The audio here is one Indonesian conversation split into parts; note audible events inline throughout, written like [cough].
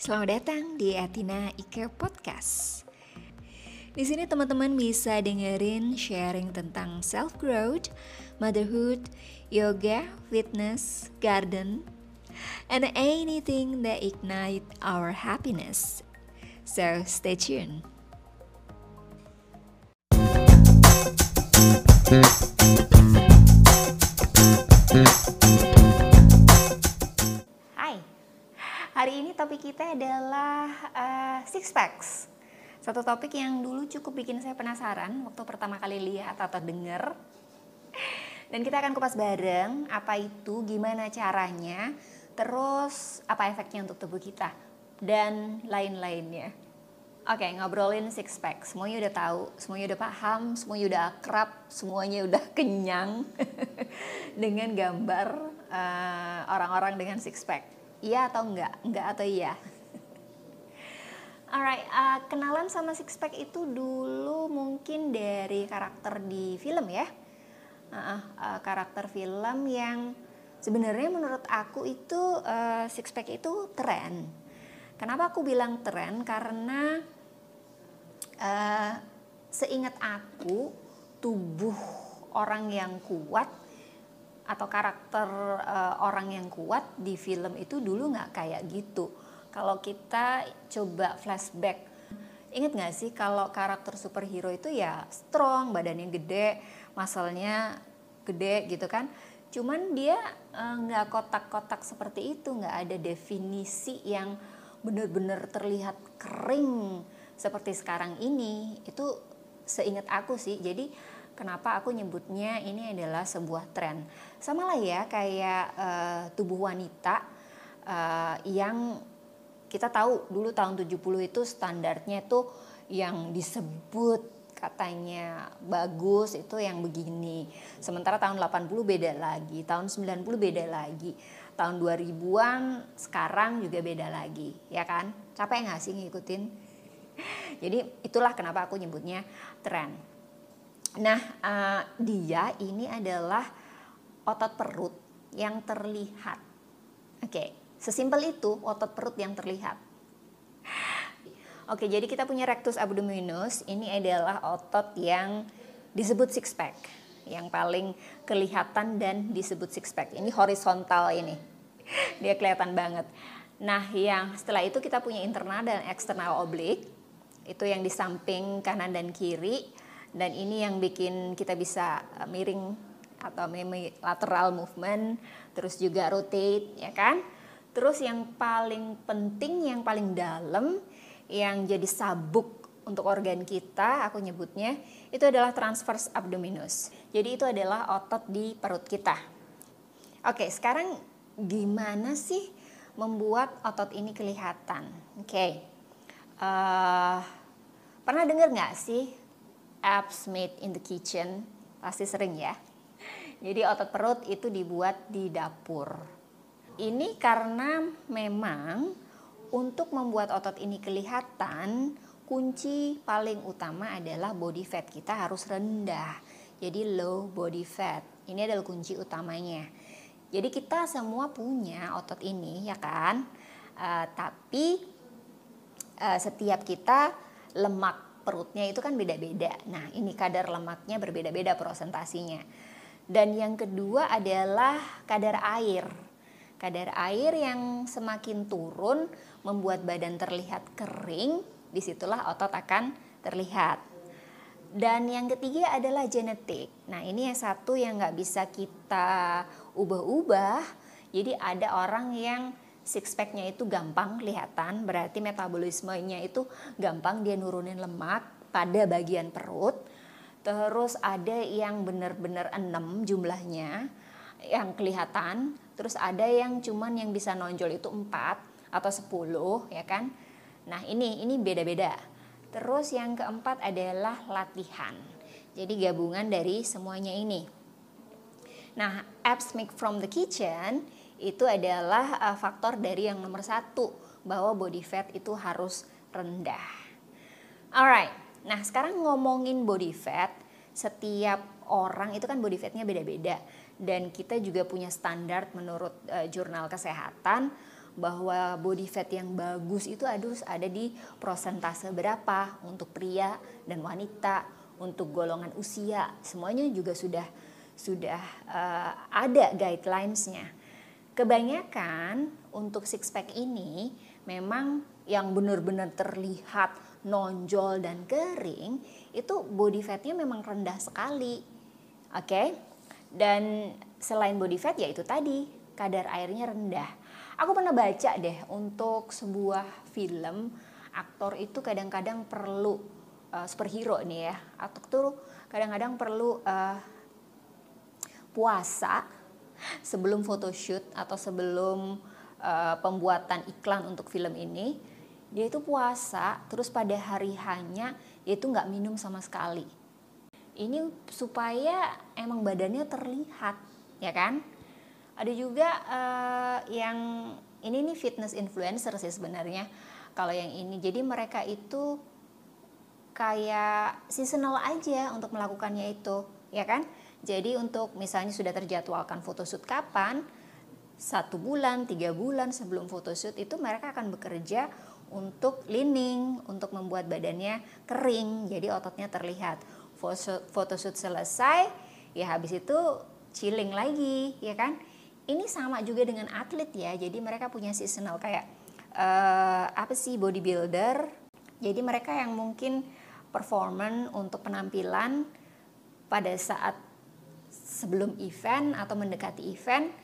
Selamat datang di Atina Ike Podcast. Di sini teman-teman bisa dengerin sharing tentang self growth, motherhood, yoga, fitness, garden, and anything that ignite our happiness. So stay tuned. Hari ini topik kita adalah uh, six packs. Satu topik yang dulu cukup bikin saya penasaran waktu pertama kali lihat atau denger. Dan kita akan kupas bareng apa itu, gimana caranya, terus apa efeknya untuk tubuh kita dan lain-lainnya. Oke, ngobrolin six pack. Semuanya udah tahu, semuanya udah paham, semuanya udah akrab, semuanya udah [laughs] kenyang [laughs] dengan gambar uh, orang-orang dengan six pack. Iya atau enggak? Enggak atau iya? [laughs] Alright, uh, kenalan sama six pack itu dulu mungkin dari karakter di film ya. Uh, uh, karakter film yang sebenarnya menurut aku itu uh, six pack itu tren. Kenapa aku bilang tren? Karena uh, seingat aku tubuh orang yang kuat atau karakter uh, orang yang kuat di film itu dulu nggak kayak gitu. Kalau kita coba flashback, inget nggak sih kalau karakter superhero itu ya strong, badannya gede, masalnya gede gitu kan. Cuman dia nggak uh, kotak-kotak seperti itu, nggak ada definisi yang benar-benar terlihat kering seperti sekarang ini. Itu seingat aku sih. Jadi kenapa aku nyebutnya ini adalah sebuah tren. Sama lah ya kayak uh, tubuh wanita uh, yang kita tahu dulu tahun 70 itu standarnya tuh yang disebut katanya bagus itu yang begini. Sementara tahun 80 beda lagi, tahun 90 beda lagi. Tahun 2000-an sekarang juga beda lagi, ya kan? Capek nggak sih ngikutin? [laughs] Jadi itulah kenapa aku nyebutnya tren. Nah, uh, dia ini adalah otot perut yang terlihat. Oke, okay, sesimpel itu otot perut yang terlihat. Oke, okay, jadi kita punya rectus abdominis. Ini adalah otot yang disebut six pack, yang paling kelihatan dan disebut six pack. Ini horizontal ini, dia kelihatan banget. Nah, yang setelah itu kita punya internal dan eksternal oblik. Itu yang di samping kanan dan kiri dan ini yang bikin kita bisa uh, miring atau lateral movement terus juga rotate ya kan? Terus yang paling penting yang paling dalam yang jadi sabuk untuk organ kita aku nyebutnya itu adalah transverse abdominis jadi itu adalah otot di perut kita. Oke sekarang gimana sih membuat otot ini kelihatan? Oke uh, pernah dengar nggak sih apps made in the kitchen pasti sering ya. Jadi otot perut itu dibuat di dapur. Ini karena memang untuk membuat otot ini kelihatan kunci paling utama adalah body fat kita harus rendah. Jadi low body fat. Ini adalah kunci utamanya. Jadi kita semua punya otot ini ya kan. Uh, tapi uh, setiap kita lemak perutnya itu kan beda-beda. Nah, ini kadar lemaknya berbeda-beda prosentasinya. Dan yang kedua adalah kadar air. Kadar air yang semakin turun membuat badan terlihat kering, di situlah otot akan terlihat. Dan yang ketiga adalah genetik. Nah ini yang satu yang nggak bisa kita ubah-ubah. Jadi ada orang yang six packnya itu gampang kelihatan berarti metabolismenya itu gampang dia nurunin lemak pada bagian perut. Terus ada yang benar-benar enam jumlahnya yang kelihatan. Terus ada yang cuman yang bisa nonjol itu empat atau sepuluh ya kan? Nah ini ini beda-beda. Terus yang keempat adalah latihan. Jadi gabungan dari semuanya ini. Nah apps make from the kitchen itu adalah uh, faktor dari yang nomor satu bahwa body fat itu harus rendah. Alright, nah sekarang ngomongin body fat, setiap orang itu kan body fatnya beda-beda dan kita juga punya standar menurut uh, jurnal kesehatan bahwa body fat yang bagus itu harus ada di prosentase berapa untuk pria dan wanita, untuk golongan usia, semuanya juga sudah sudah uh, ada guidelinesnya. Kebanyakan untuk six pack ini memang yang benar-benar terlihat nonjol dan kering itu body fatnya memang rendah sekali, oke? Okay? Dan selain body fat ya itu tadi kadar airnya rendah. Aku pernah baca deh untuk sebuah film aktor itu kadang-kadang perlu uh, superhero nih ya, atau tuh kadang-kadang perlu uh, puasa sebelum photoshoot atau sebelum uh, pembuatan iklan untuk film ini dia itu puasa terus pada hari hanya dia itu nggak minum sama sekali ini supaya emang badannya terlihat ya kan ada juga uh, yang ini nih fitness influencer sih sebenarnya kalau yang ini. Jadi mereka itu kayak seasonal aja untuk melakukannya itu, ya kan? Jadi untuk misalnya sudah terjadwalkan photoshoot kapan, satu bulan, tiga bulan sebelum photoshoot itu mereka akan bekerja untuk leaning, untuk membuat badannya kering, jadi ototnya terlihat. Photoshoot selesai, ya habis itu chilling lagi, ya kan? Ini sama juga dengan atlet ya, jadi mereka punya seasonal kayak uh, apa sih bodybuilder. Jadi mereka yang mungkin performan untuk penampilan pada saat sebelum event atau mendekati event,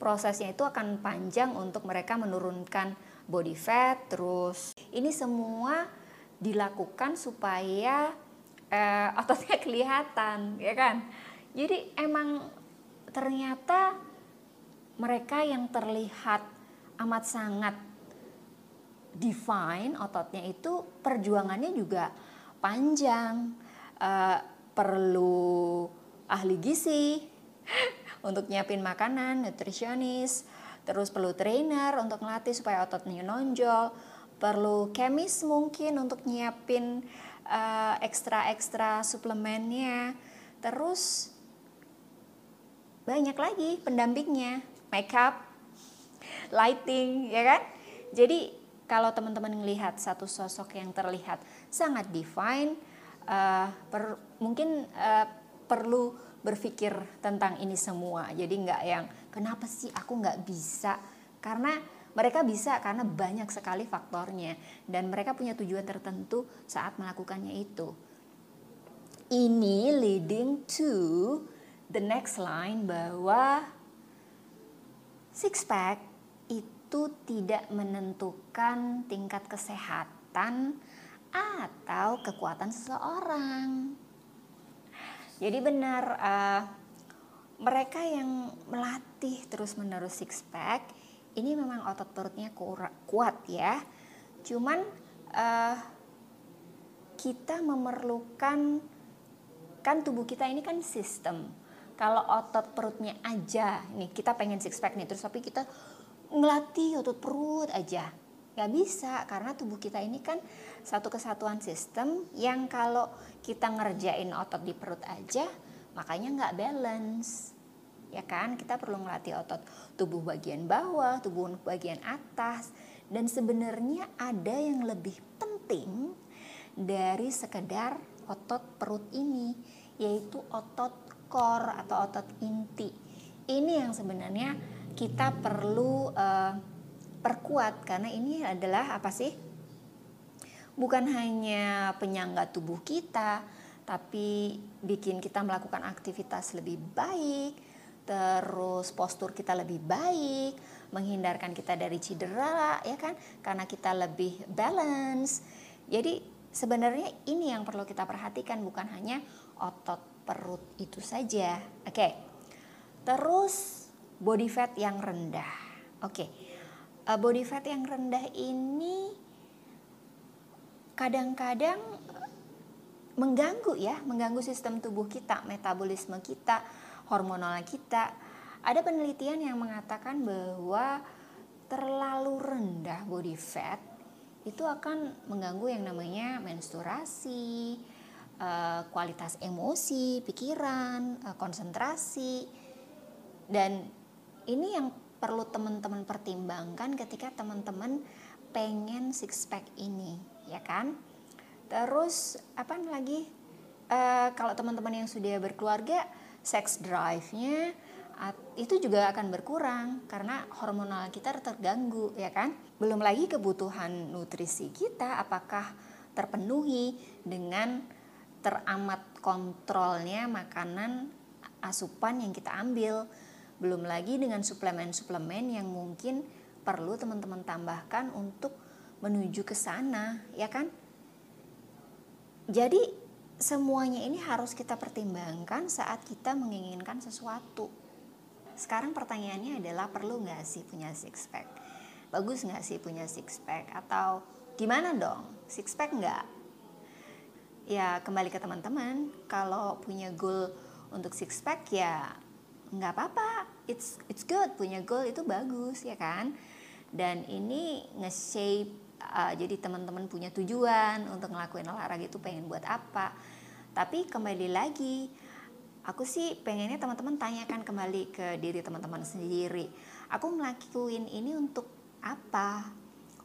prosesnya itu akan panjang untuk mereka menurunkan body fat. Terus ini semua dilakukan supaya uh, ototnya [laughs] kelihatan, ya kan? Jadi emang ternyata mereka yang terlihat amat sangat define ototnya itu perjuangannya juga panjang uh, perlu ahli gizi [laughs] untuk nyiapin makanan nutrisionis terus perlu trainer untuk ngelatih supaya ototnya nonjol perlu kemis mungkin untuk nyiapin uh, ekstra-ekstra suplemennya terus banyak lagi pendampingnya makeup [laughs] lighting ya kan? Jadi kalau teman-teman melihat satu sosok yang terlihat sangat define uh, per, mungkin uh, perlu berpikir tentang ini semua. Jadi nggak yang kenapa sih aku nggak bisa? Karena mereka bisa karena banyak sekali faktornya. Dan mereka punya tujuan tertentu saat melakukannya itu. Ini leading to the next line bahwa six pack itu tidak menentukan tingkat kesehatan atau kekuatan seseorang. Jadi benar uh, mereka yang melatih terus-menerus six pack ini memang otot perutnya kuat ya. Cuman uh, kita memerlukan kan tubuh kita ini kan sistem kalau otot perutnya aja nih kita pengen six pack nih terus tapi kita ngelatih otot perut aja nggak bisa karena tubuh kita ini kan satu kesatuan sistem yang kalau kita ngerjain otot di perut aja makanya nggak balance. Ya kan? Kita perlu ngelatih otot tubuh bagian bawah tubuh bagian atas. Dan sebenarnya ada yang lebih penting dari sekedar otot perut ini yaitu otot core atau otot inti. Ini yang sebenarnya kita perlu uh, perkuat karena ini adalah apa sih? Bukan hanya penyangga tubuh kita, tapi bikin kita melakukan aktivitas lebih baik, terus postur kita lebih baik, menghindarkan kita dari cedera, ya kan? Karena kita lebih balance. Jadi sebenarnya ini yang perlu kita perhatikan bukan hanya otot perut itu saja. Oke. Terus body fat yang rendah. Oke. Uh, body fat yang rendah ini kadang-kadang mengganggu ya, mengganggu sistem tubuh kita, metabolisme kita, hormonal kita. Ada penelitian yang mengatakan bahwa terlalu rendah body fat itu akan mengganggu yang namanya menstruasi, uh, kualitas emosi, pikiran, konsentrasi, dan ini yang perlu teman-teman pertimbangkan ketika teman-teman pengen six pack ini, ya kan? Terus apa lagi? Uh, kalau teman-teman yang sudah berkeluarga, sex drive-nya itu juga akan berkurang karena hormonal kita terganggu, ya kan? Belum lagi kebutuhan nutrisi kita apakah terpenuhi dengan teramat kontrolnya makanan asupan yang kita ambil belum lagi dengan suplemen-suplemen yang mungkin perlu teman-teman tambahkan untuk menuju ke sana, ya kan? Jadi semuanya ini harus kita pertimbangkan saat kita menginginkan sesuatu. Sekarang pertanyaannya adalah perlu nggak sih punya six pack? Bagus nggak sih punya six pack? Atau gimana dong? Six pack nggak? Ya kembali ke teman-teman, kalau punya goal untuk six pack ya nggak apa-apa it's it's good punya goal itu bagus ya kan? Dan ini nge-shape uh, jadi teman-teman punya tujuan untuk ngelakuin olahraga itu pengen buat apa. Tapi kembali lagi aku sih pengennya teman-teman tanyakan kembali ke diri teman-teman sendiri. Aku ngelakuin ini untuk apa?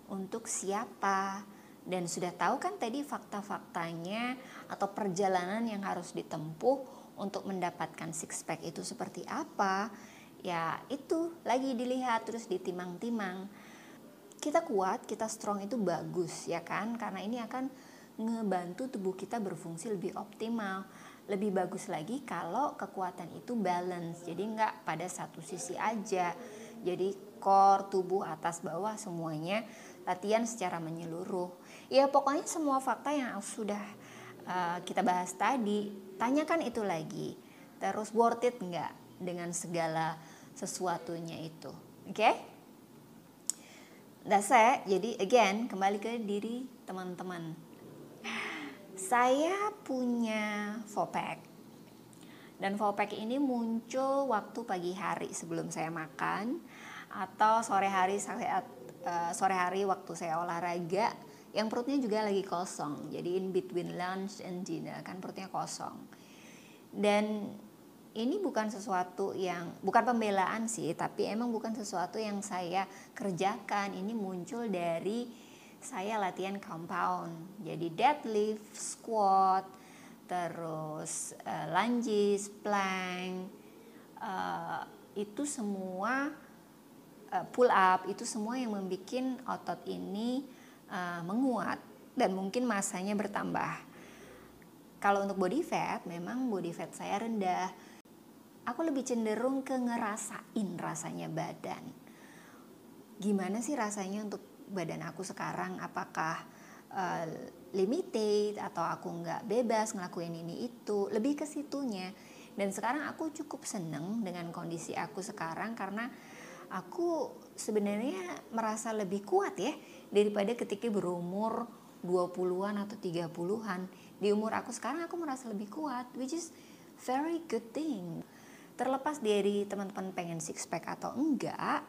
Untuk siapa? Dan sudah tahu kan tadi fakta-faktanya atau perjalanan yang harus ditempuh untuk mendapatkan six pack itu seperti apa ya itu lagi dilihat terus ditimang-timang kita kuat kita strong itu bagus ya kan? Karena ini akan ngebantu tubuh kita berfungsi lebih optimal. Lebih bagus lagi kalau kekuatan itu balance. Jadi nggak pada satu sisi aja. Jadi core tubuh atas bawah semuanya latihan secara menyeluruh. Ya pokoknya semua fakta yang sudah uh, kita bahas tadi, tanyakan itu lagi. Terus worth it nggak dengan segala sesuatunya itu. Oke? Okay? It. Jadi again, kembali ke diri teman-teman. Saya punya Vopack. Dan Vopack ini muncul waktu pagi hari sebelum saya makan atau sore hari saat uh, sore hari waktu saya olahraga yang perutnya juga lagi kosong jadi in between lunch and dinner kan perutnya kosong dan ini bukan sesuatu yang bukan pembelaan sih tapi emang bukan sesuatu yang saya kerjakan ini muncul dari saya latihan compound jadi deadlift squat terus uh, lunges plank uh, itu semua uh, pull up itu semua yang membuat otot ini uh, menguat dan mungkin masanya bertambah. Kalau untuk body fat, memang body fat saya rendah. Aku lebih cenderung ke ngerasain rasanya badan. Gimana sih rasanya untuk badan aku sekarang? Apakah uh, limited atau aku nggak bebas ngelakuin ini itu? Lebih ke situnya. Dan sekarang aku cukup seneng dengan kondisi aku sekarang karena aku sebenarnya merasa lebih kuat ya daripada ketika berumur 20-an atau 30-an. Di umur aku sekarang aku merasa lebih kuat, which is very good thing. Terlepas dari teman-teman pengen six pack atau enggak,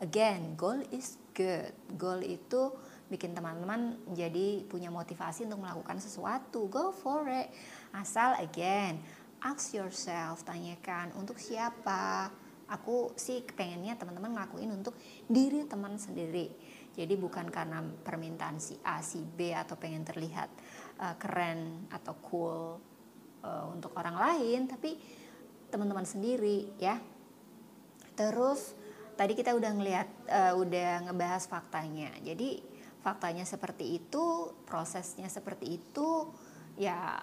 again, goal is good. Goal itu bikin teman-teman jadi punya motivasi untuk melakukan sesuatu. Go for it. Asal again, ask yourself, tanyakan untuk siapa. Aku sih pengennya teman-teman ngelakuin untuk diri teman sendiri jadi bukan karena permintaan si A, si B atau pengen terlihat uh, keren atau cool uh, untuk orang lain, tapi teman-teman sendiri ya. Terus tadi kita udah ngelihat, uh, udah ngebahas faktanya. Jadi faktanya seperti itu, prosesnya seperti itu, ya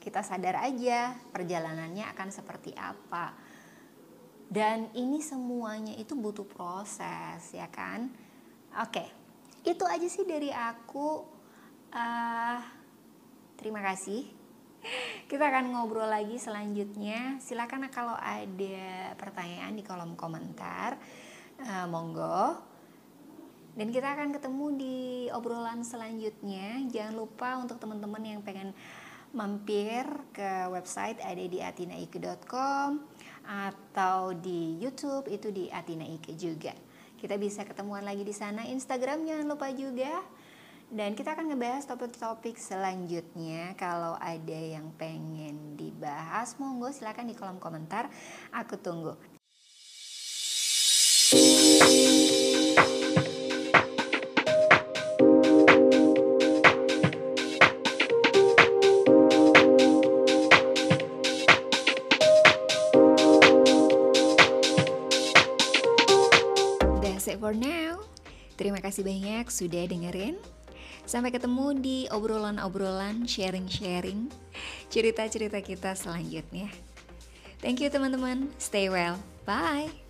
kita sadar aja perjalanannya akan seperti apa. Dan ini semuanya itu butuh proses, ya kan? Oke, itu aja sih dari aku. Uh, terima kasih. Kita akan ngobrol lagi selanjutnya. Silakan kalau ada pertanyaan di kolom komentar, uh, monggo. Dan kita akan ketemu di obrolan selanjutnya. Jangan lupa untuk teman-teman yang pengen mampir ke website ada di atinaike.com atau di YouTube itu di atinaike juga. Kita bisa ketemuan lagi di sana. Instagram jangan lupa juga. Dan kita akan ngebahas topik-topik selanjutnya. Kalau ada yang pengen dibahas, monggo silahkan di kolom komentar. Aku tunggu. That's it for now. Terima kasih banyak sudah dengerin. Sampai ketemu di obrolan-obrolan, sharing-sharing, cerita-cerita kita selanjutnya. Thank you teman-teman. Stay well. Bye.